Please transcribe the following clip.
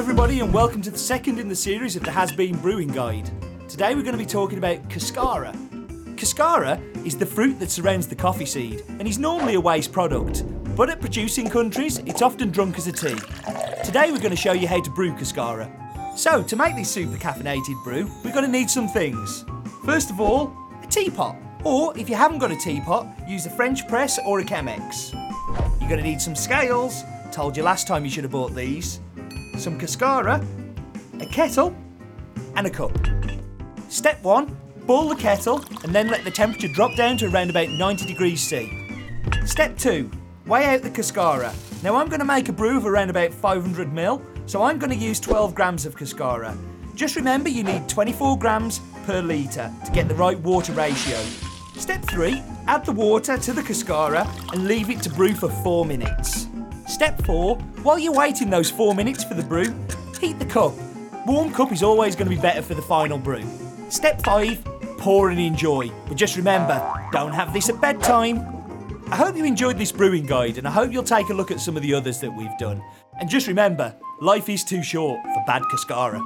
everybody, and welcome to the second in the series of the Has Bean Brewing Guide. Today we're going to be talking about Cascara. Cascara is the fruit that surrounds the coffee seed and is normally a waste product, but at producing countries, it's often drunk as a tea. Today we're going to show you how to brew Cascara. So, to make this super caffeinated brew, we're going to need some things. First of all, a teapot, or if you haven't got a teapot, use a French press or a Chemex. You're going to need some scales, told you last time you should have bought these, some cascara, a kettle, and a cup. Step one, boil the kettle and then let the temperature drop down to around about 90 degrees C. Step two, weigh out the cascara. Now I'm going to make a brew of around about 500 ml, so I'm going to use 12 grams of cascara. Just remember you need 24 grams per litre to get the right water ratio. Step three, add the water to the cascara and leave it to brew for four minutes. Step four, while you're waiting those four minutes for the brew, heat the cup. Warm cup is always going to be better for the final brew. Step five, pour and enjoy. But just remember, don't have this at bedtime. I hope you enjoyed this brewing guide and I hope you'll take a look at some of the others that we've done. And just remember, life is too short for bad cascara.